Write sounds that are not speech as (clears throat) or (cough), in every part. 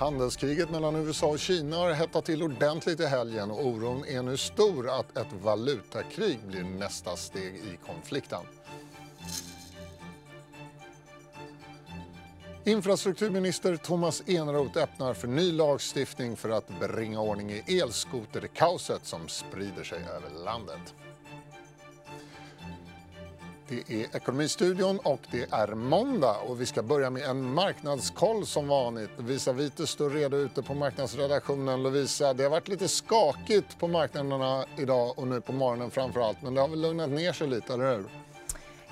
Handelskriget mellan USA och Kina har hettat till ordentligt i helgen och oron är nu stor att ett valutakrig blir nästa steg i konflikten. Infrastrukturminister Thomas Eneroth öppnar för ny lagstiftning för att bringa ordning i elskoterkaoset som sprider sig över landet. Det är Ekonomistudion och det är måndag och vi ska börja med en marknadskoll som vanligt. Lovisa Vite står redo ute på marknadsredaktionen. Lovisa, det har varit lite skakigt på marknaderna idag och nu på morgonen framför allt, men det har väl lugnat ner sig lite, eller hur?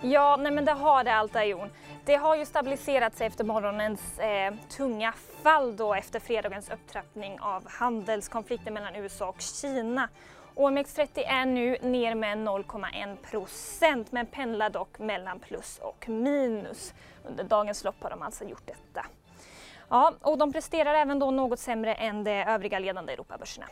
Ja, nej men det har det Alta Jon. Det har ju stabiliserat sig efter morgonens eh, tunga fall då efter fredagens upptrappning av handelskonflikten mellan USA och Kina. OMX30 är nu ner med 0,1 procent men pendlar dock mellan plus och minus. Under dagens lopp har de alltså gjort detta. Ja, och de presterar även då något sämre än de övriga ledande Europabörserna.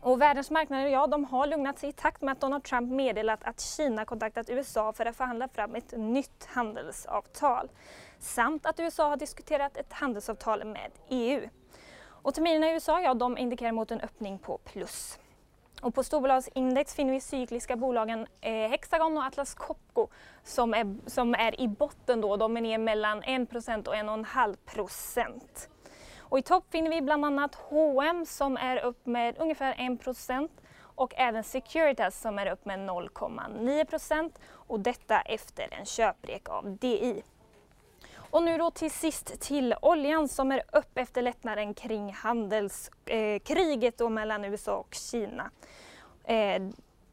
Och världens marknader ja, de har lugnat sig i takt med att Donald Trump meddelat att Kina kontaktat USA för att förhandla fram ett nytt handelsavtal. Samt att USA har diskuterat ett handelsavtal med EU. Och terminerna i USA ja, de indikerar mot en öppning på plus. Och på storbolagsindex finner vi cykliska bolagen eh, Hexagon och Atlas Copco som är, som är i botten då. De är ner mellan 1% och 1,5 procent. Och i topp finner vi bland annat H&M som är upp med ungefär 1% och även Securitas som är upp med 0,9 och detta efter en köprek av DI. Och nu då till sist till oljan som är upp efter lättnaden kring handelskriget eh, mellan USA och Kina. Eh,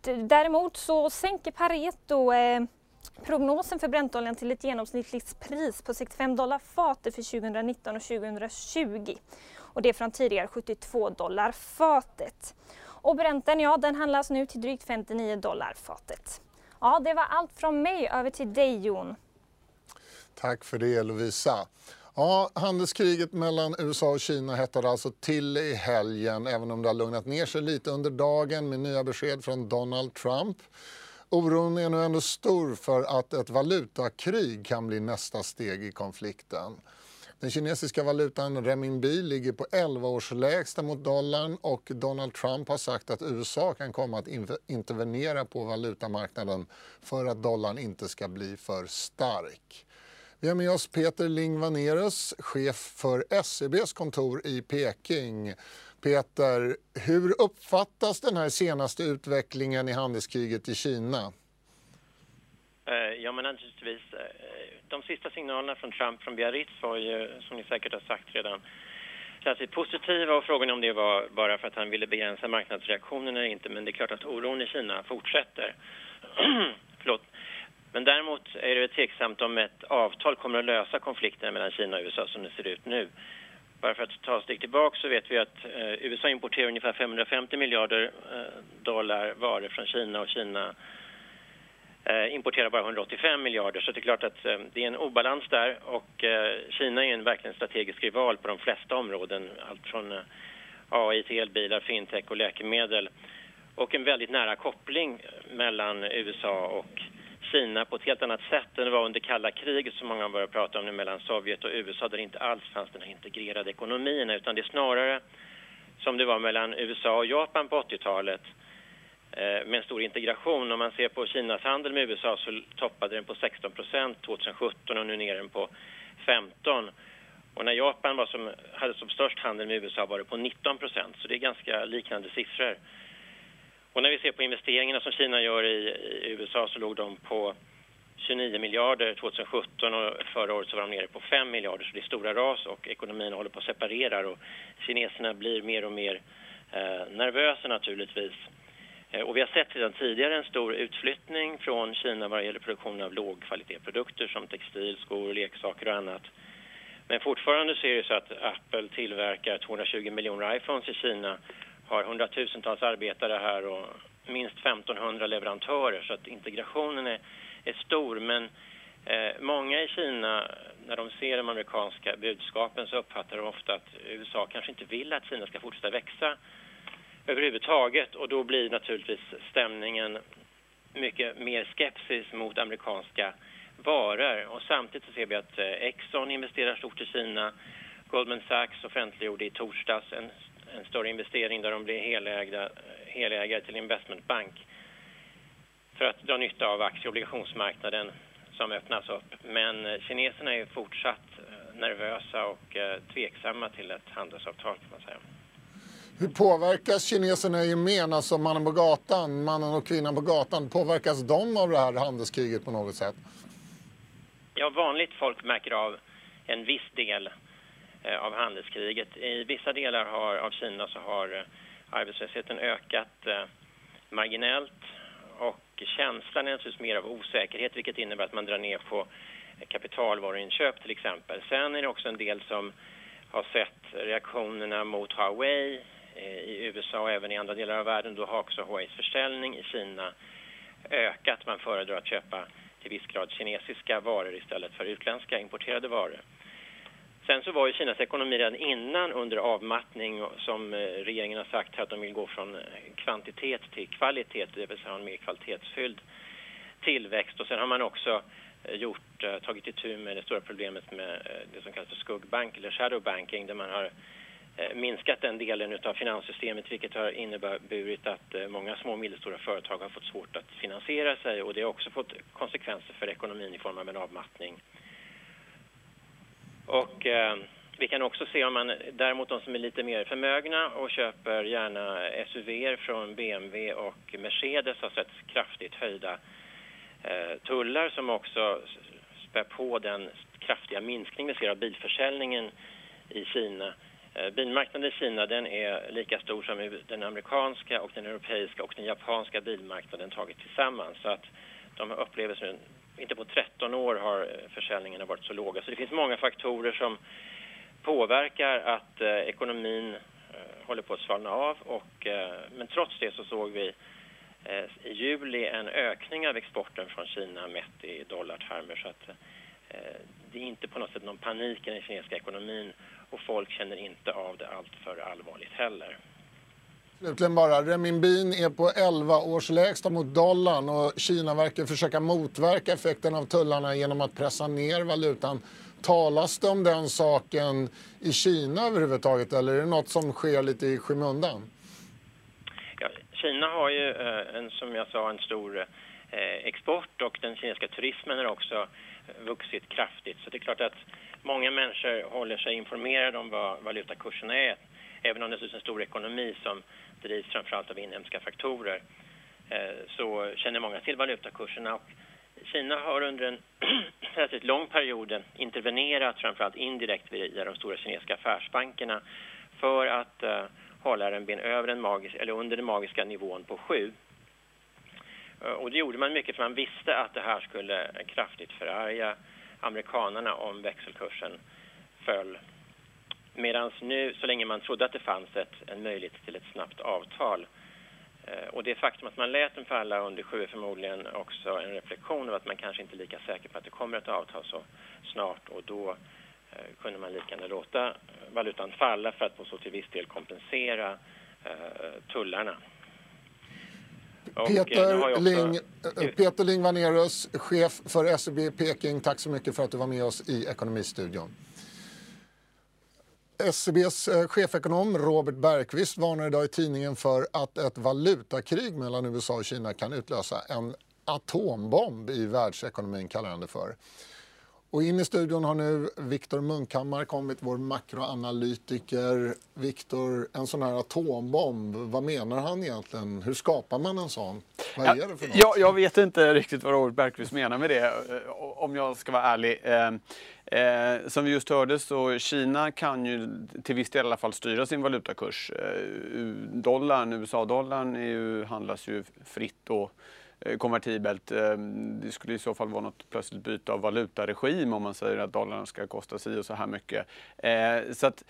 däremot så sänker Pareto eh, prognosen för Brentoljan till ett genomsnittligt pris på 65 dollar fatet för 2019 och 2020. Och det är från tidigare 72 dollar fatet. Och bränten, ja den handlas nu till drygt 59 dollar fatet. Ja, det var allt från mig. Över till dig Jon. Tack för det Lovisa. Ja, handelskriget mellan USA och Kina hettade alltså till i helgen även om det har lugnat ner sig lite under dagen med nya besked från Donald Trump. Oron är nu ändå stor för att ett valutakrig kan bli nästa steg i konflikten. Den kinesiska valutan renminbi ligger på 11 års lägsta mot dollarn och Donald Trump har sagt att USA kan komma att intervenera på valutamarknaden för att dollarn inte ska bli för stark. Vi har med oss Peter Lingvanerus, chef för SEBs kontor i Peking. Peter, hur uppfattas den här senaste utvecklingen i handelskriget i Kina? Eh, ja, men naturligtvis. Eh, de sista signalerna från Trump från Biarritz var ju, som ni säkert har sagt redan, särskilt positiva och frågan om det var bara för att han ville begränsa marknadsreaktionen eller inte. Men det är klart att oron i Kina fortsätter. (clears throat) Förlåt. Men däremot är det tveksamt om ett avtal kommer att lösa konflikten mellan Kina och USA som det ser ut nu. Bara för att ta ett steg tillbaka så vet vi att eh, USA importerar ungefär 550 miljarder eh, dollar varor från Kina och Kina eh, importerar bara 185 miljarder. Så det är klart att eh, det är en obalans där och eh, Kina är en verkligen strategisk rival på de flesta områden. Allt från eh, AI till elbilar, fintech och läkemedel. Och en väldigt nära koppling mellan USA och Kina på ett helt annat sätt än det var under kalla kriget som många börjar prata om nu mellan Sovjet och USA där det inte alls fanns den här integrerade ekonomin utan det är snarare som det var mellan USA och Japan på 80-talet eh, med en stor integration. Om man ser på Kinas handel med USA så toppade den på 16 procent 2017 och nu ner den på 15 och när Japan var som, hade som störst handel med USA var det på 19 procent så det är ganska liknande siffror. Och när vi ser på investeringarna som Kina gör i, i USA så låg de på 29 miljarder 2017 och förra året så var de nere på 5 miljarder så det är stora ras och ekonomin håller på att separera och kineserna blir mer och mer eh, nervösa naturligtvis. Eh, och vi har sett redan tidigare en stor utflyttning från Kina vad gäller produktion av lågkvalitetsprodukter som textil, skor, leksaker och annat. Men fortfarande så är det så att Apple tillverkar 220 miljoner iPhones i Kina har hundratusentals arbetare här och minst 1500 leverantörer så att integrationen är, är stor. Men eh, många i Kina, när de ser de amerikanska budskapen så uppfattar de ofta att USA kanske inte vill att Kina ska fortsätta växa överhuvudtaget och då blir naturligtvis stämningen mycket mer skepsis mot amerikanska varor. Och samtidigt så ser vi att eh, Exxon investerar stort i Kina Goldman Sachs offentliggjorde i torsdags en, en större investering där de blir helägda, helägare till investmentbank för att dra nytta av aktie och obligationsmarknaden som öppnas upp. Men eh, kineserna är fortsatt eh, nervösa och eh, tveksamma till ett handelsavtal kan man säga. Hur påverkas kineserna i gemen, alltså mannen på gatan, mannen och kvinnan på gatan, påverkas de av det här handelskriget på något sätt? Ja, vanligt folk märker av en viss del Eh, av handelskriget. I vissa delar har, av Kina så har eh, arbetslösheten ökat eh, marginellt och känslan är naturligtvis mer av osäkerhet vilket innebär att man drar ner på kapitalvaruinköp till exempel. Sen är det också en del som har sett reaktionerna mot Huawei eh, i USA och även i andra delar av världen. Då har också Huaweis försäljning i Kina ökat. Man föredrar att köpa till viss grad kinesiska varor istället för utländska importerade varor. Sen så var ju Kinas ekonomi redan innan under avmattning som eh, regeringen har sagt att de vill gå från eh, kvantitet till kvalitet, det vill säga en mer kvalitetsfylld tillväxt. Och sen har man också eh, gjort, tagit itu med det stora problemet med det som kallas för skuggbank eller shadow banking där man har minskat den delen av finanssystemet vilket har inneburit att många små och medelstora företag har fått svårt att finansiera sig och det har också fått konsekvenser för ekonomin i form av en avmattning. Och eh, vi kan också se om man däremot de som är lite mer förmögna och köper gärna SUV från BMW och Mercedes har sett kraftigt höjda eh, tullar som också spär på den kraftiga minskning vi ser av bilförsäljningen i Kina. Eh, bilmarknaden i Kina den är lika stor som den amerikanska och den europeiska och den japanska bilmarknaden tagit tillsammans. Så att de upplever inte på 13 år har försäljningen försäljningarna varit så låga. Så det finns många faktorer som påverkar att eh, ekonomin eh, håller på att svalna av. Och, eh, men trots det så såg vi eh, i juli en ökning av exporten från Kina mätt i dollartermer. Så att, eh, det är inte på något sätt någon panik i den kinesiska ekonomin och folk känner inte av det allt för allvarligt heller. Slutligen bara, renminbin är på 11 års lägsta mot dollarn och Kina verkar försöka motverka effekten av tullarna genom att pressa ner valutan. Talas det om den saken i Kina överhuvudtaget eller är det något som sker lite i skymundan? Ja, Kina har ju, eh, en, som jag sa, en stor eh, export och den kinesiska turismen har också eh, vuxit kraftigt. Så det är klart att många människor håller sig informerade om vad valutakurserna är. Även om det är en stor ekonomi som drivs framförallt av inhemska faktorer eh, så känner många till valutakurserna. Och Kina har under en (clears throat) relativt lång period intervenerat framförallt indirekt via de stora kinesiska affärsbankerna för att uh, hålla den över den magiska, eller under den magiska nivån på 7. Uh, eh, och det gjorde man mycket för man visste att det här skulle kraftigt förarga amerikanerna om växelkursen föll Medan nu, så länge man trodde att det fanns ett, en möjlighet till ett snabbt avtal eh, och det faktum att man lät den falla under sju är förmodligen också en reflektion av att man kanske inte är lika säker på att det kommer ett avtal så snart och då eh, kunde man lika gärna låta valutan falla för att på så till viss del kompensera eh, tullarna. Peter, också... Ling, Peter Ling Vanerus, chef för SEB Peking, tack så mycket för att du var med oss i Ekonomistudion. SCBs eh, chefekonom Robert Bergqvist varnar idag i tidningen för att ett valutakrig mellan USA och Kina kan utlösa en atombomb i världsekonomin, kallar han det för. Och in i studion har nu Viktor Munkhammar kommit, vår makroanalytiker. Viktor, en sån här atombomb, vad menar han egentligen? Hur skapar man en sån? Vad är det för något? Jag, jag vet inte riktigt vad Robert Bergqvist menar med det, eh, om jag ska vara ärlig. Eh, eh, som vi just hörde så Kina kan ju till viss del i alla fall styra sin valutakurs. Eh, dollarn, USA-dollarn handlas ju fritt och konvertibelt. Eh, det skulle i så fall vara något plötsligt byte av valutaregim om man säger att dollarn ska kosta si och så här mycket. Eh, så att,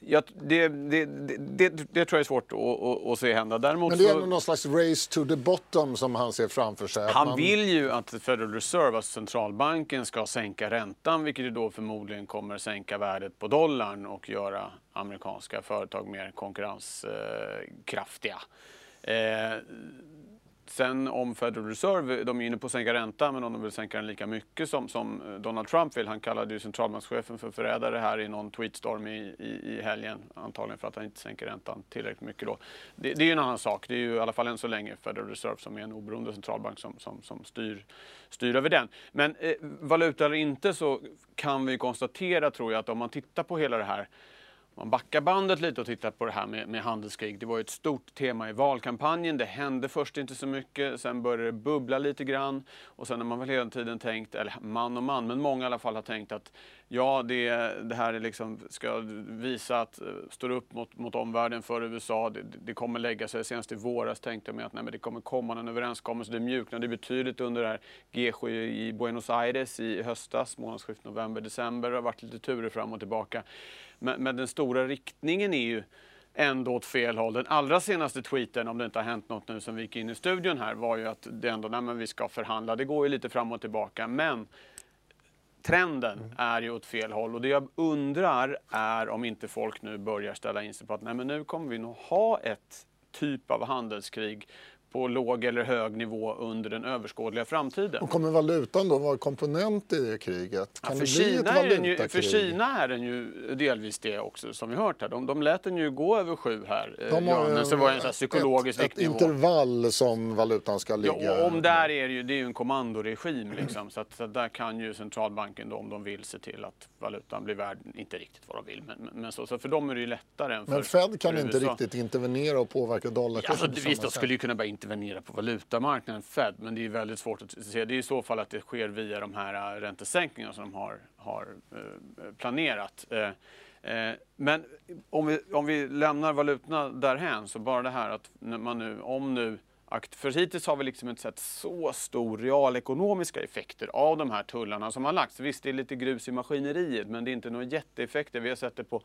Ja, det, det, det, det, tror jag är svårt att, att, se hända. Däremot Men det är ändå någon slags race to the bottom som han ser framför sig. Han man... vill ju att Federal Reserve, alltså centralbanken, ska sänka räntan vilket ju då förmodligen kommer sänka värdet på dollarn och göra amerikanska företag mer konkurrenskraftiga. Eh, sen om Federal Reserve, de är inne på att sänka räntan, men om de vill sänka den lika mycket som, som eh, Donald Trump vill. Han kallade ju centralbankschefen för förrädare här i någon tweetstorm i, i, i helgen. Antagligen för att han inte sänker räntan tillräckligt mycket då. Det, det är ju en annan sak. Det är ju i alla fall än så länge Federal Reserve som är en oberoende centralbank som, som, som styr, styr över den. Men eh, valuta eller inte så kan vi konstatera tror jag att om man tittar på hela det här man backar bandet lite och tittar på det här med, med handelskrig. Det var ett stort tema i valkampanjen. Det hände först inte så mycket, sen började det bubbla lite grann. Och sen har man väl hela tiden tänkt, eller man och man, men många i alla fall har tänkt att ja, det, det här är liksom, ska visa att uh, står upp mot, mot omvärlden för USA. Det, det kommer lägga sig. Senast i våras tänkte jag mig att nej, men det kommer komma en överenskommelse. Det mjuknade betydligt under det här G7 i Buenos Aires i höstas, månadsskiftet november-december. Det har varit lite turer fram och tillbaka. Men, men, den stora riktningen är ju ändå åt fel håll. Den allra senaste tweeten, om det inte har hänt något nu sen vi gick in i studion här, var ju att det ändå, nej men vi ska förhandla. Det går ju lite fram och tillbaka, men trenden mm. är ju åt fel håll. Och det jag undrar är om inte folk nu börjar ställa in sig på att nej men nu kommer vi nog ha ett typ av handelskrig på låg eller hög nivå under den överskådliga framtiden. Och kommer valutan då vara komponent i det kriget? Kan ja, för, Kina är den ju, för Kina är den ju delvis det också, som vi hört här. De, de lät den ju gå över sju här, eh, de har ja, så var det en psykologisk ett, ett intervall som valutan ska ligga. Ja, om där är det ju, det är ju en kommandoregim liksom, så, att, så där kan ju centralbanken då, om de vill, se till att valutan blir värd, inte riktigt vad de vill, men, men så, så för dem är det ju lättare än för Men Fed kan inte riktigt intervenera och påverka dollarkursen? Ja, alltså, visst, de skulle ju kunna bara intervenera på valutamarknaden, Fed, men det är väldigt svårt att se. Det är i så fall att det sker via de här äh, räntesänkningarna som de har, har äh, planerat. Äh, men om vi, om vi lämnar valutorna därhän, så bara det här att man nu, om nu för hittills har vi liksom inte sett så stor realekonomiska effekter av de här tullarna som har lagts. Visst, det är lite grus i maskineriet, men det är inte några jätteeffekter. Vi har sett det på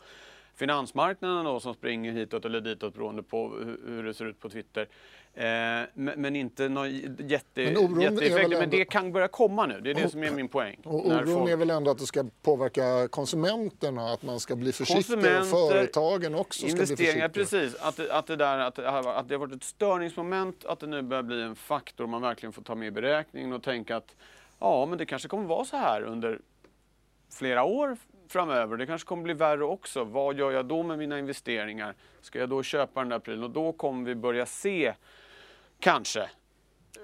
finansmarknaden då, som springer hitåt eller ditåt beroende på hur det ser ut på Twitter. Eh, men, men, inte några jätte, men jätteeffekter. Ändå... Men det kan börja komma nu. Det är det och, som är min poäng. Och oron folk... är väl ändå att det ska påverka konsumenterna, att man ska bli försiktig och företagen också ska bli försiktiga. Precis, att, att, det där, att, att det har varit ett störningsmoment, att det nu börjar bli en faktor man verkligen får ta med i beräkningen och tänka att ja, men det kanske kommer vara så här under flera år framöver. Det kanske kommer bli värre också. Vad gör jag då med mina investeringar? Ska jag då köpa den där prylen? Och då kommer vi börja se, kanske,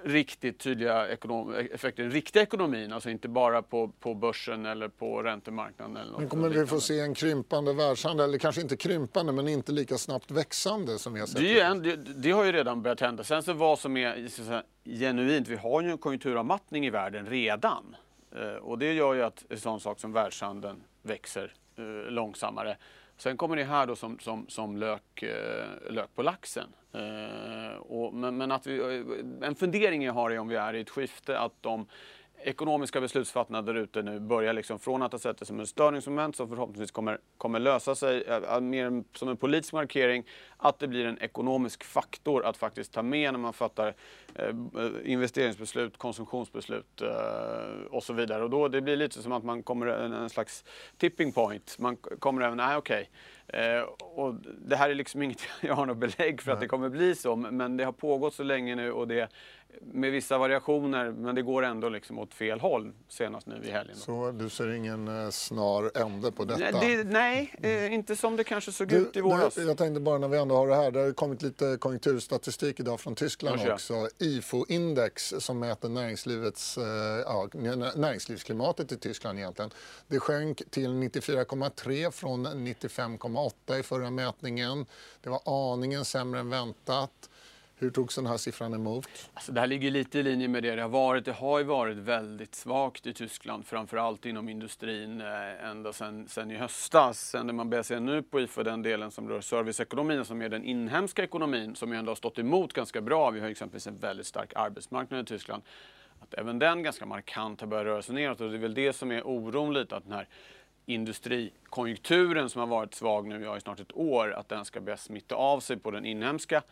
riktigt tydliga effekter i den riktiga ekonomin, alltså inte bara på, på börsen eller på räntemarknaden. Eller men kommer vi få se en krympande världshandel, eller kanske inte krympande men inte lika snabbt växande som vi har sett? Det, en, det, det har ju redan börjat hända. Sen så vad som är så genuint, vi har ju en konjunkturavmattning i världen redan. Eh, och det gör ju att en sån sak som världshandeln växer eh, långsammare. Sen kommer det här då som, som, som lök, eh, lök på laxen. Eh, och, men, men, att vi, eh, en fundering jag har är om vi är i ett skifte att de ekonomiska beslutsfattarna där ute nu börjar liksom från att ha sett det som en störningsmoment som förhoppningsvis kommer, kommer lösa sig äh, mer som en politisk markering, att det blir en ekonomisk faktor att faktiskt ta med när man fattar äh, investeringsbeslut, konsumtionsbeslut äh, och så vidare. Och då det blir lite som att man kommer en, en slags tipping point. Man kommer även, nej okej, okay Eh, och det här är liksom inget (laughs) jag har något belägg för att det kommer bli så, men det har pågått så länge nu och det med vissa variationer, men det går ändå liksom åt fel håll senast nu i helgen. Så du ser ingen eh, snar ände på detta? Nej, det, nej eh, inte som det kanske såg du, ut i våras. Jag tänkte bara när vi ändå har det här, det har kommit lite konjunkturstatistik idag från Tyskland Kanske. också. IFO-index som mäter näringslivets, eh, ja, näringslivsklimatet i Tyskland egentligen. Det sjönk till 94,3 från 95,8 i förra mätningen. Det var aningen sämre än väntat. Hur togs den här siffran emot? Alltså det här ligger lite i linje med det det har varit. Det har ju varit väldigt svagt i Tyskland, framförallt inom industrin eh, ända sedan, sedan i höstas. Sen det man börjar se nu på IFO den delen som rör serviceekonomin, som är den inhemska ekonomin, som ju ändå har stått emot ganska bra. Vi har exempelvis en väldigt stark arbetsmarknad i Tyskland. Att även den ganska markant har börjat röra sig neråt och det är väl det som är oron lite, att den här industrikonjunkturen som har varit svag nu i snart ett år, att den ska börja smitta av sig på den inhemska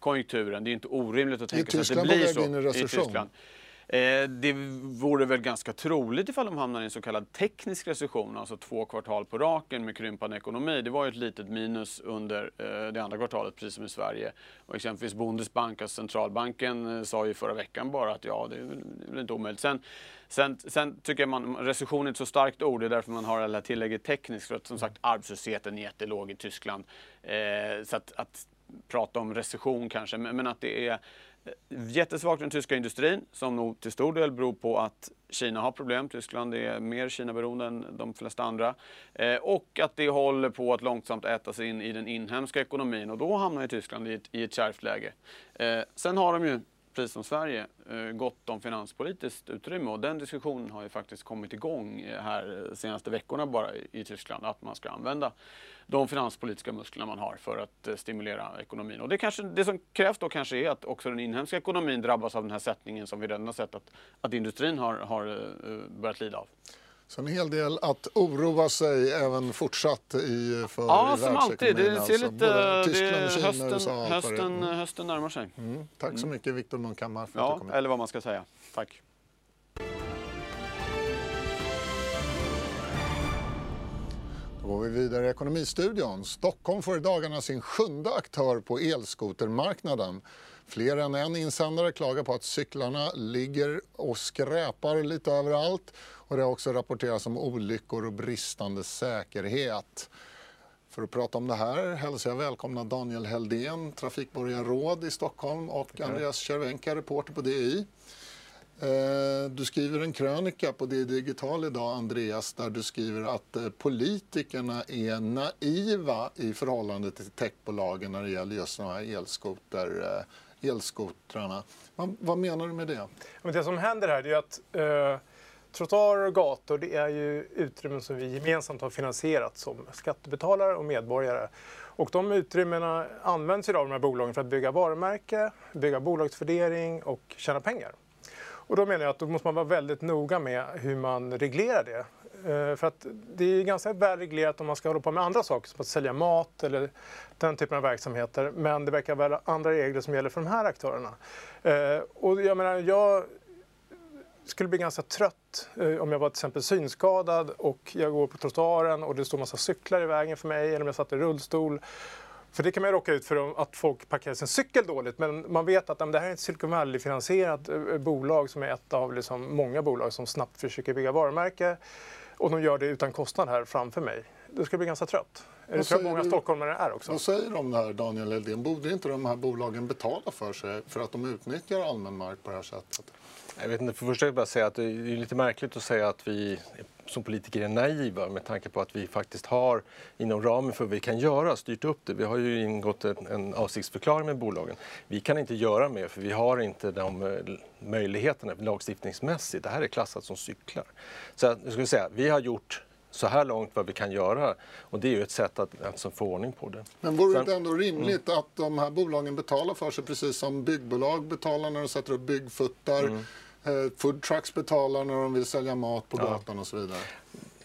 konjunkturen. Det är inte orimligt att tänka sig att det blir så i Tyskland. Eh, det vore väl ganska troligt ifall de hamnar i en så kallad teknisk recession, alltså två kvartal på raken med krympande ekonomi. Det var ju ett litet minus under eh, det andra kvartalet, precis som i Sverige. Och exempelvis Bundesbank, alltså centralbanken, eh, sa ju förra veckan bara att ja, det är väl inte omöjligt. Sen, sen, sen tycker jag man, recession är ett så starkt ord, det är därför man har det här tillägget tekniskt, för att som sagt arbetslösheten är jättelåg i Tyskland. Eh, så att, att prata om recession kanske, men, att det är eh, Jättesvagt den tyska industrin som nog till stor del beror på att Kina har problem. Tyskland är mer Kina-beroende än de flesta andra. Eh, och att det håller på att långsamt äta sig in i den inhemska ekonomin och då hamnar ju Tyskland i ett, i ett kärvt läge. Eh, sen har de ju precis som Sverige, eh, gott om finanspolitiskt utrymme och den diskussionen har ju faktiskt kommit igång eh, här eh, senaste veckorna bara i Tyskland att man ska använda de finanspolitiska musklerna man har för att stimulera ekonomin. Och det, kanske, det som krävs då kanske är att också den inhemska ekonomin drabbas av den här sättningen som vi redan har sett att, att industrin har, har börjat lida av. Så en hel del att oroa sig även fortsatt i, för ja, som alltid. Det ser alltså. lite, Tyskland, det, Kina, hösten, USA, hösten, hösten närmar sig. Mm. Tack så mm. mycket Viktor Munkhammar för ja, att du kom eller vad man ska säga. Tack. Då går vi vidare i Ekonomistudion. Stockholm får i dagarna sin sjunde aktör på elskotermarknaden. Fler än en insändare klagar på att cyklarna ligger och skräpar lite överallt och det har också rapporterats om olyckor och bristande säkerhet. För att prata om det här hälsar jag välkomna Daniel Heldén, trafikborgarråd i Stockholm och Andreas Cervenka, reporter på DI. Eh, du skriver en krönika på DI Digital idag, Andreas, där du skriver att eh, politikerna är naiva i förhållande till techbolagen när det gäller just de här elskoter, eh, elskotrarna. Vad, vad menar du med det? det som händer här är att eh Trottoarer och gator det är ju utrymmen som vi gemensamt har finansierat som skattebetalare och medborgare. Och de utrymmena används idag av de här bolagen för att bygga varumärke, bygga bolagsvärdering och tjäna pengar. Och då menar jag att då måste man vara väldigt noga med hur man reglerar det. Eh, för att det är ganska väl reglerat om man ska hålla på med andra saker som att sälja mat eller den typen av verksamheter. Men det verkar vara andra regler som gäller för de här aktörerna. Eh, och jag menar, jag skulle bli ganska trött eh, om jag var till exempel synskadad och jag går på trottoaren och det står massa cyklar i vägen för mig eller om jag satt i rullstol. För det kan man råka ut för att folk parkerar sin cykel dåligt men man vet att det här är ett Silicon Valley-finansierat bolag som är ett av liksom många bolag som snabbt försöker bygga varumärke och de gör det utan kostnad här framför mig. Då ska bli ganska trött. Det tror jag många stockholmare är också. Vad säger du det här Daniel Eldén? Borde inte de här bolagen betala för sig för att de utnyttjar allmän mark på det här sättet? Jag vet inte, för första vill jag bara säga att det är lite märkligt att säga att vi som politiker är naiva med tanke på att vi faktiskt har inom ramen för vad vi kan göra styrt upp det. Vi har ju ingått en, en avsiktsförklaring med bolagen. Vi kan inte göra mer för vi har inte de eh, möjligheterna lagstiftningsmässigt. Det här är klassat som cyklar. Så jag skulle säga, vi har gjort så här långt vad vi kan göra. Och det är ju ett sätt att alltså, få ordning på det. Men vore det inte ändå rimligt mm. att de här bolagen betalar för sig precis som byggbolag betalar när de sätter upp byggfuttar? Mm. Eh, foodtrucks betalar när de vill sälja mat på gatan ja. och så vidare.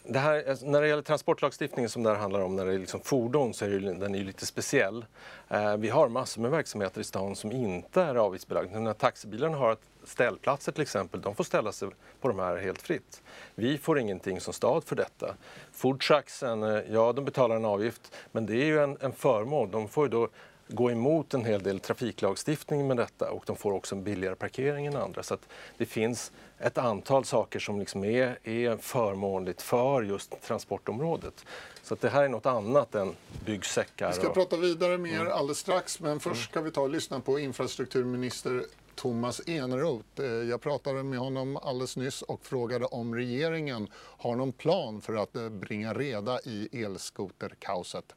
Det här, alltså, när det gäller transportlagstiftningen som det här handlar om, när det är liksom fordon, så är det, den är ju lite speciell. Eh, vi har massor med verksamheter i stan som inte är avgiftsbelagda. När taxibilarna har ställplatser till exempel, de får ställa sig på de här helt fritt. Vi får ingenting som stad för detta. Foodtrucksen, eh, ja de betalar en avgift, men det är ju en, en förmån. De får ju då gå emot en hel del trafiklagstiftning med detta och de får också en billigare parkering än andra. Så det finns ett antal saker som liksom är, är förmånligt för just transportområdet. Så det här är något annat än byggsäckar. Vi ska och... prata vidare mer mm. alldeles strax men först mm. ska vi ta och lyssna på infrastrukturminister Thomas Eneroth. Eh, jag pratade med honom alldeles nyss och frågade om regeringen har någon plan för att eh, bringa reda i elskoterkaoset.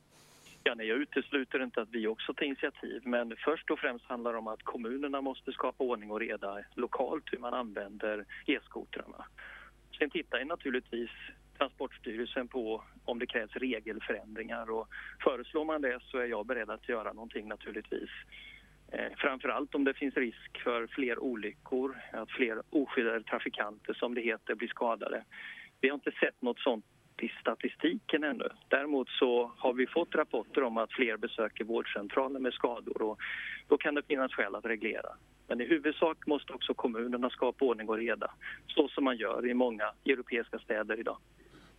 Ja, nej, jag utesluter inte att vi också tar initiativ men först och främst handlar det om att kommunerna måste skapa ordning och reda lokalt hur man använder e-skotrarna. Sen tittar naturligtvis Transportstyrelsen på om det krävs regelförändringar och föreslår man det så är jag beredd att göra någonting naturligtvis. Eh, framförallt om det finns risk för fler olyckor, att fler oskyddade trafikanter som det heter blir skadade. Vi har inte sett något sånt i statistiken ännu. Däremot så har vi fått rapporter om att fler besöker vårdcentraler med skador och då kan det finnas skäl att reglera. Men i huvudsak måste också kommunerna skapa ordning och reda, så som man gör i många europeiska städer idag.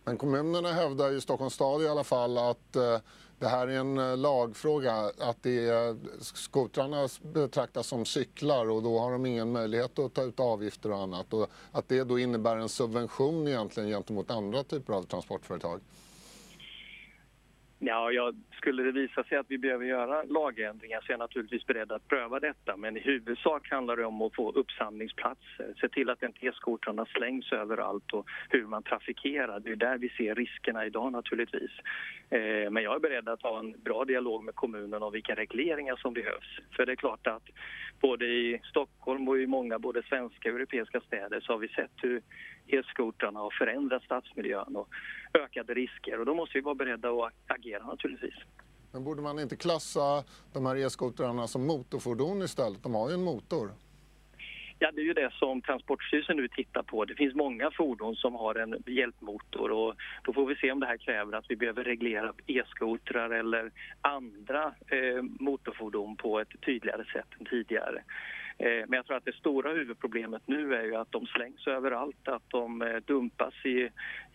Men kommunerna hävdar i Stockholms stad i alla fall att eh, det här är en eh, lagfråga, att det är, skotrarna betraktas som cyklar och då har de ingen möjlighet att ta ut avgifter och annat. Och att det då innebär en subvention egentligen gentemot andra typer av transportföretag. Ja, jag, skulle det visa sig att vi behöver göra lagändringar så är jag naturligtvis beredd att pröva detta. Men i huvudsak handlar det om att få uppsamlingsplatser, eh, se till att inte skotrarna slängs överallt och hur man trafikerar. Det är där vi ser riskerna idag naturligtvis. Eh, men jag är beredd att ha en bra dialog med kommunen om vilka regleringar som behövs. För det är klart att både i Stockholm och i många både svenska och europeiska städer så har vi sett hur e-skotrarna har förändrat stadsmiljön och ökade risker och då måste vi vara beredda att agera naturligtvis. Men borde man inte klassa de här e-skotrarna som motorfordon istället? De har ju en motor. Ja, det är ju det som Transportstyrelsen nu tittar på. Det finns många fordon som har en hjälpmotor och då får vi se om det här kräver att vi behöver reglera e-skotrar eller andra eh, motorfordon på ett tydligare sätt än tidigare. Eh, men jag tror att det stora huvudproblemet nu är ju att de slängs överallt, att de eh, dumpas i,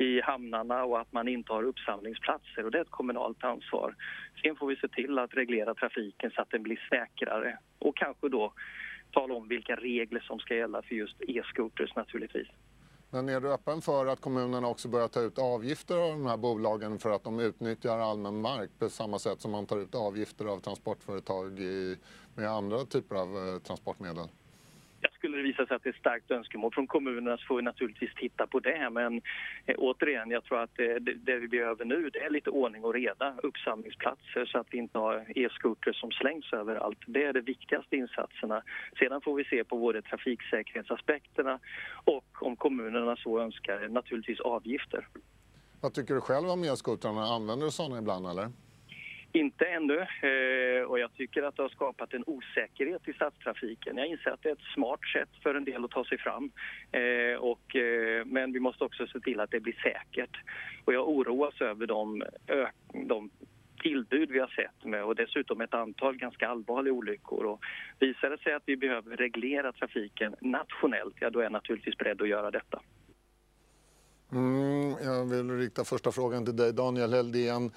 i hamnarna och att man inte har uppsamlingsplatser och det är ett kommunalt ansvar. Sen får vi se till att reglera trafiken så att den blir säkrare och kanske då tala om vilka regler som ska gälla för just e-scooters naturligtvis. Men är du öppen för att kommunerna också börjar ta ut avgifter av de här bolagen för att de utnyttjar allmän mark på samma sätt som man tar ut avgifter av transportföretag i, med andra typer av eh, transportmedel? skulle det visa sig att det är starkt önskemål från kommunerna så får vi naturligtvis titta på det. Men eh, återigen, jag tror att det, det, vi behöver nu det är lite ordning och reda, uppsamlingsplatser så att vi inte har e-scooters som slängs överallt. Det är de viktigaste insatserna. Sedan får vi se på både trafiksäkerhetsaspekterna och om kommunerna så önskar naturligtvis avgifter. Vad tycker du själv om e-skotrarna? Använder du sådana ibland eller? Inte ännu eh, och jag tycker att det har skapat en osäkerhet i stadstrafiken. Jag inser att det är ett smart sätt för en del att ta sig fram. Eh, och, eh, men vi måste också se till att det blir säkert. Och jag oroas över de, de tillbud vi har sett med och dessutom ett antal ganska allvarliga olyckor. Och visar det sig att vi behöver reglera trafiken nationellt, ja då är jag naturligtvis beredd att göra detta. Mm, jag vill rikta första frågan till dig, Daniel Heldén.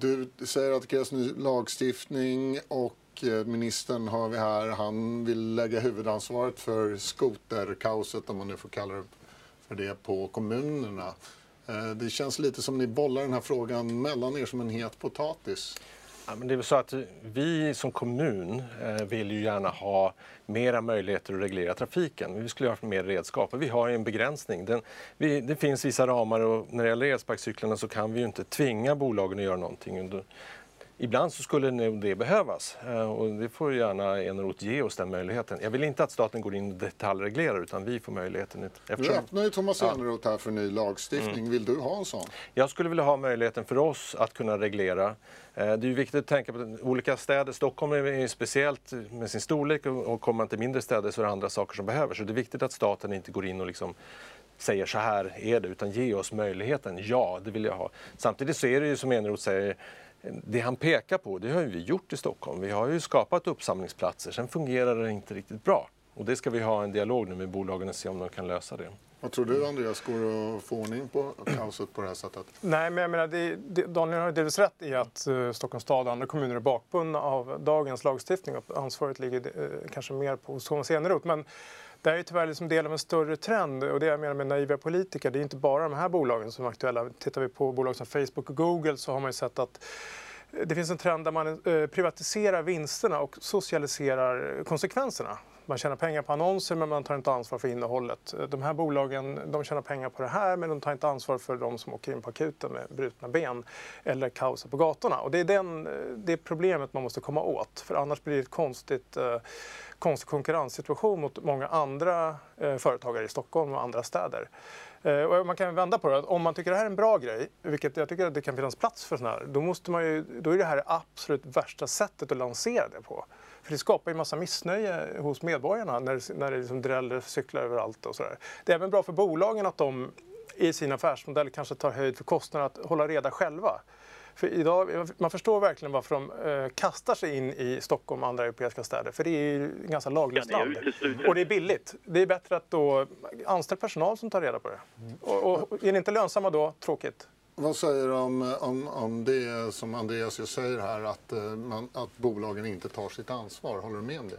Du säger att det krävs ny lagstiftning och eh, ministern har vi här. Han vill lägga huvudansvaret för skoterkaoset, om man nu får kalla det för det, på kommunerna. Eh, det känns lite som ni bollar den här frågan mellan er som en het potatis. Ja, men det är väl så att vi som kommun eh, vill ju gärna ha mera möjligheter att reglera trafiken. Vi skulle ha mer redskap och vi har ju en begränsning. Den, vi, det finns vissa ramar och när det gäller elsparkcyklarna så kan vi ju inte tvinga bolagen att göra någonting. Ibland så skulle nog det behövas eh, och det får gärna Eneroth ge oss den möjligheten. Jag vill inte att staten går in och detaljreglerar utan vi får möjligheten. Eftersom... Nu öppnar ju Thomas Eneroth här för ny lagstiftning. Mm. Vill du ha en sån? Jag skulle vilja ha möjligheten för oss att kunna reglera. Eh, det är viktigt att tänka på olika städer. Stockholm är speciellt med sin storlek och kommer man till mindre städer så är det andra saker som behöver. Så det är viktigt att staten inte går in och liksom säger så här är det, utan ge oss möjligheten. Ja, det vill jag ha. Samtidigt så är det ju som Eneroth säger, det han pekar på, det har vi gjort i Stockholm. Vi har ju skapat uppsamlingsplatser, sen fungerar det inte riktigt bra. Och det ska vi ha en dialog nu med bolagen och se om de kan lösa det. Vad tror du Andreas, går det att få ordning på kaoset på det här sättet? Nej, men jag menar, det, det, Daniel har delvis rätt i att uh, Stockholms stad och andra kommuner är bakbundna av dagens lagstiftning och ansvaret ligger uh, kanske mer på Thomas Eneroth. Men det här är tyvärr liksom del av en större trend och det jag menar med naiva politiker, det är inte bara de här bolagen som är aktuella. Tittar vi på bolag som Facebook och Google så har man ju sett att det finns en trend där man eh, privatiserar vinsterna och socialiserar konsekvenserna. Man tjänar pengar på annonser men man tar inte ansvar för innehållet. De här bolagen de tjänar pengar på det här men de tar inte ansvar för de som åker in på akuten med brutna ben eller kaos på gatorna. Och det är den, eh, det problemet man måste komma åt för annars blir det ett konstigt eh, konstig konkurrenssituation mot många andra eh, företagare i Stockholm och andra städer. Eh, och man kan vända på det. Om man tycker det här är en bra grej, vilket jag tycker att det kan finnas plats för sån här, då, måste man ju, då är det här det absolut värsta sättet att lansera det på. För det skapar ju massa missnöje hos medborgarna när, när det liksom dräller cyklar överallt och sådär. Det är även bra för bolagen att de i sin affärsmodell kanske tar höjd för kostnaden att hålla reda själva. För idag, man förstår verkligen varför de eh, kastar sig in i Stockholm och andra europeiska städer. För det är ju ganska laglöst Ja, det land. Och det är billigt. Det är bättre att då anställa personal som tar reda på det. Och, och är ni inte lönsamma då, tråkigt. Vad säger du om, om, om det som Andreas säger här, att, eh, man, att bolagen inte tar sitt ansvar? Håller du med om det?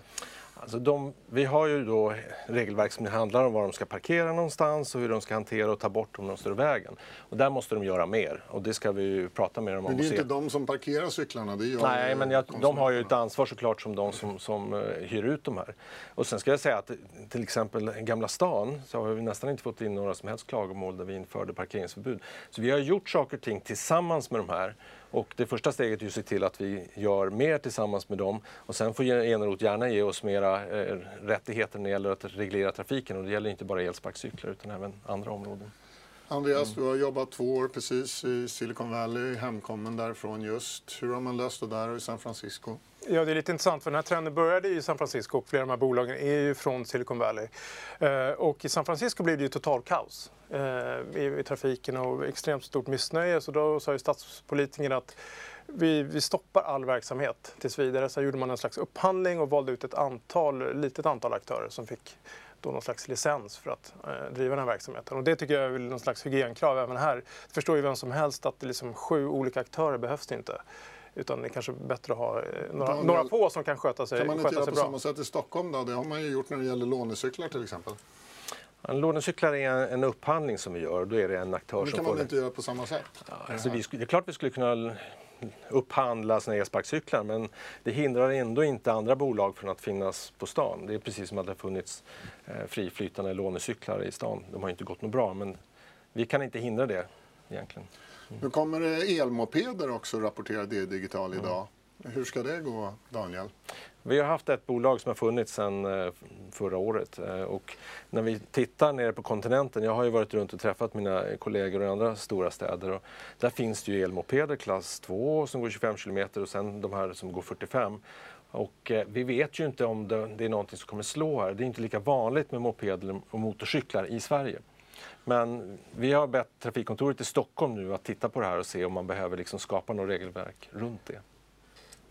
Alltså de, vi har ju då regelverk som handlar om var de ska parkera någonstans och hur de ska hantera och ta bort om de står i vägen. Och där måste de göra mer och det ska vi ju prata med dem om Men det är inte de som parkerar cyklarna, det gör Nej, men jag, de konsumenterna. har ju ett ansvar såklart som de som, som uh, hyr ut de här. Och sen ska jag säga att till exempel Gamla stan så har vi nästan inte fått in några som helst klagomål där vi införde parkeringsförbud. Så vi har gjort saker och ting tillsammans med de här. Och det första steget är att se till att vi gör mer tillsammans med dem. Och sen får Eneroth gärna ge oss mera eh, rättigheter när det gäller att reglera trafiken. Och det gäller inte bara elsparkcyklar utan även andra områden. Andreas, du har jobbat två år precis i Silicon Valley, hemkommen därifrån just. Hur har man löst det där i San Francisco? Ja, det är lite intressant för den här trenden började i San Francisco och flera av de här bolagen är ju från Silicon Valley. Eh, och i San Francisco blev det ju total kaos eh, i, trafiken och extremt stort missnöje. Så då sa ju stadspolitikerna att vi, vi stoppar all verksamhet tills vidare. Så gjorde man en slags upphandling och valde ut ett antal, litet antal aktörer som fick då någon slags licens för att eh, driva den här verksamheten. Och det tycker jag är väl någon slags hygienkrav även här. Det förstår ju vem som helst att det liksom sju olika aktörer behövs det inte. Utan det är kanske bättre att ha eh, några, Daniel, några få som kan sköta sig, Kan man inte göra på bra. samma sätt i Stockholm då? Det har man ju gjort när det gäller lånecyklar till exempel. En lånecyklar är en, upphandling som vi gör. Då är det en aktör Det som kan får man inte göra på samma sätt. Alltså vi, det är klart vi skulle kunna upphandla såna elsparkcyklar men det hindrar ändå inte andra bolag från att finnas på stan. Det är precis som att det har funnits eh, friflytande lånecyklar i stan. De har inte gått något bra men vi kan inte hindra det egentligen. Nu kommer det elmopeder också, rapporterar det digital idag. Hur ska det gå, Daniel? Vi har haft ett bolag som har funnits sedan eh, förra året eh, och när vi tittar nere på kontinenten, jag har ju varit runt och träffat mina kollegor i andra stora städer och där finns det ju elmopeder klass 2 som går 25 km och sen de här som går 45. Och eh, vi vet ju inte om det, det är någonting som kommer slå här. Det är inte lika vanligt med mopeder och motorcyklar i Sverige. Men vi har bett Trafikkontoret i Stockholm nu att titta på det här och se om man behöver liksom skapa något regelverk runt det.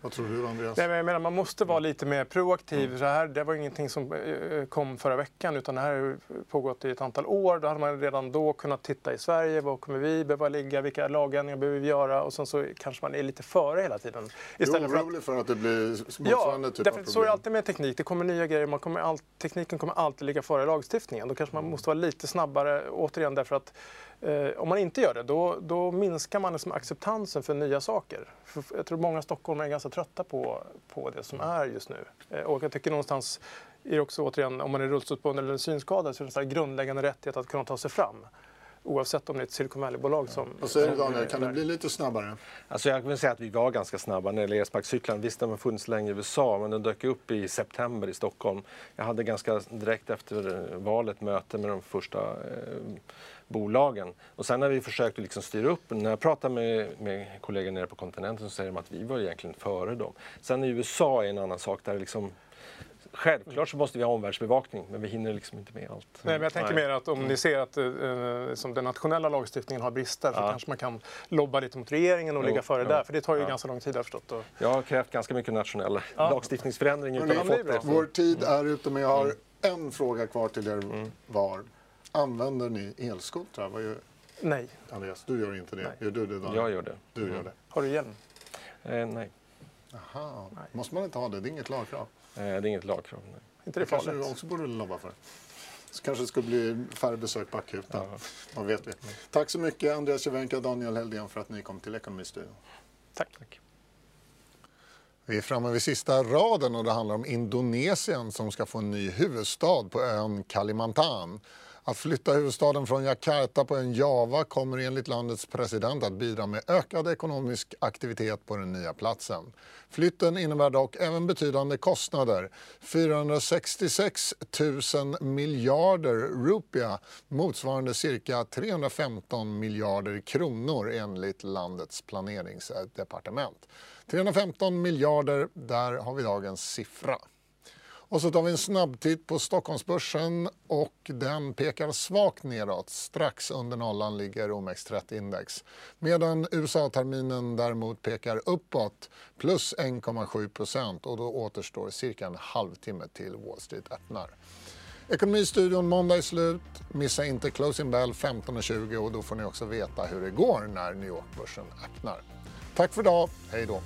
Vad tror du, Andreas? Nej, men jag menar, man måste vara lite mer proaktiv. Så här, det var ingenting som eh, kom förra veckan utan det här har pågått i ett antal år. Då hade man redan då kunnat titta i Sverige. Var kommer vi behöva ligga? Vilka lagändringar behöver vi göra? Och sen så kanske man är lite före hela tiden. Du är för att orolig för att det blir Ja, motsvarande typ därför av så är det problem? alltid med teknik. Det kommer nya grejer. Man kommer all, tekniken kommer alltid ligga före lagstiftningen. Då kanske man måste vara lite snabbare återigen därför att eh, om man inte gör det då, då minskar man liksom acceptansen för nya saker. För jag tror många stockholmare är ganska trötta på, på det som är just nu. Eh, och jag tycker någonstans är det också återigen om man är rullstolsbunden eller synskadad så är det en sån här grundläggande rättighet att kunna ta sig fram. Oavsett om det är ett Silicon Valley-bolag som... Vad säger du, Daniel? Kan det bli lite snabbare? Alltså jag vill säga att vi var ganska snabba när det gäller elsparkcyklarna. Visst, de har funnits länge i USA, men de dök upp i september i Stockholm. Jag hade ganska direkt efter valet möte med de första eh, bolagen. Och sen har vi försökt att liksom styra upp. När jag pratar med, med kollegor nere på kontinenten så säger de att vi var egentligen före dem. Sen i USA är en annan sak där liksom Självklart så måste vi ha omvärldsbevakning, men vi hinner liksom inte med allt. Nej, men jag tänker mer att om ni ser att eh, som den nationella lagstiftningen har brister så Ja. kanske man kan lobba lite mot regeringen och Jo, ligga före ja, där. För det tar ju ja. ganska lång tid har förstått. Och... Jag har krävt ganska mycket nationell lagstiftningsförändring utan att ha fått det. Vår tid är ute, men jag har Mm. en fråga kvar till er var. Använder ni elskotrar? Vad gör Nej. Andreas? Du gör inte det. Nej. Gör du det, Daniel? Jag gör det. Du gör det. Har du hjälm? Eh, nej, Aha. Måste man inte ha det? Det är inget lagkrav. eh, det är inget lagkrav. Nej. inte det Det kanske du också borde lobba för. Så kanske det skulle bli färre besök på akuten. Ja. Vad vet vi. Tack så mycket Andreas Cervenka och Daniel Heldén för att ni kom till Ekonomistudion. Tack. Vi är framme vid sista raden och det handlar om Indonesien som ska få en ny huvudstad på ön Kalimantan. Att flytta huvudstaden från Jakarta på en Java kommer enligt landets president att bidra med ökad ekonomisk aktivitet på den nya platsen. Flytten innebär dock även betydande kostnader. 466 000 miljarder rupia motsvarande cirka 315 miljarder kronor enligt landets planeringsdepartement. 315 miljarder, där har vi dagens siffra. Och så tar vi en snabbtitt på Stockholmsbörsen och den pekar svagt neråt. Strax under nollan ligger OMX30-index. Medan USA-terminen däremot pekar uppåt, plus 1,7 procent och då återstår cirka en halvtimme till Wall Street öppnar. Ekonomistudion måndag är slut. Missa inte Closing Bell 15.20 och då får ni också veta hur det går när New York-börsen öppnar. Tack för idag. Hej då!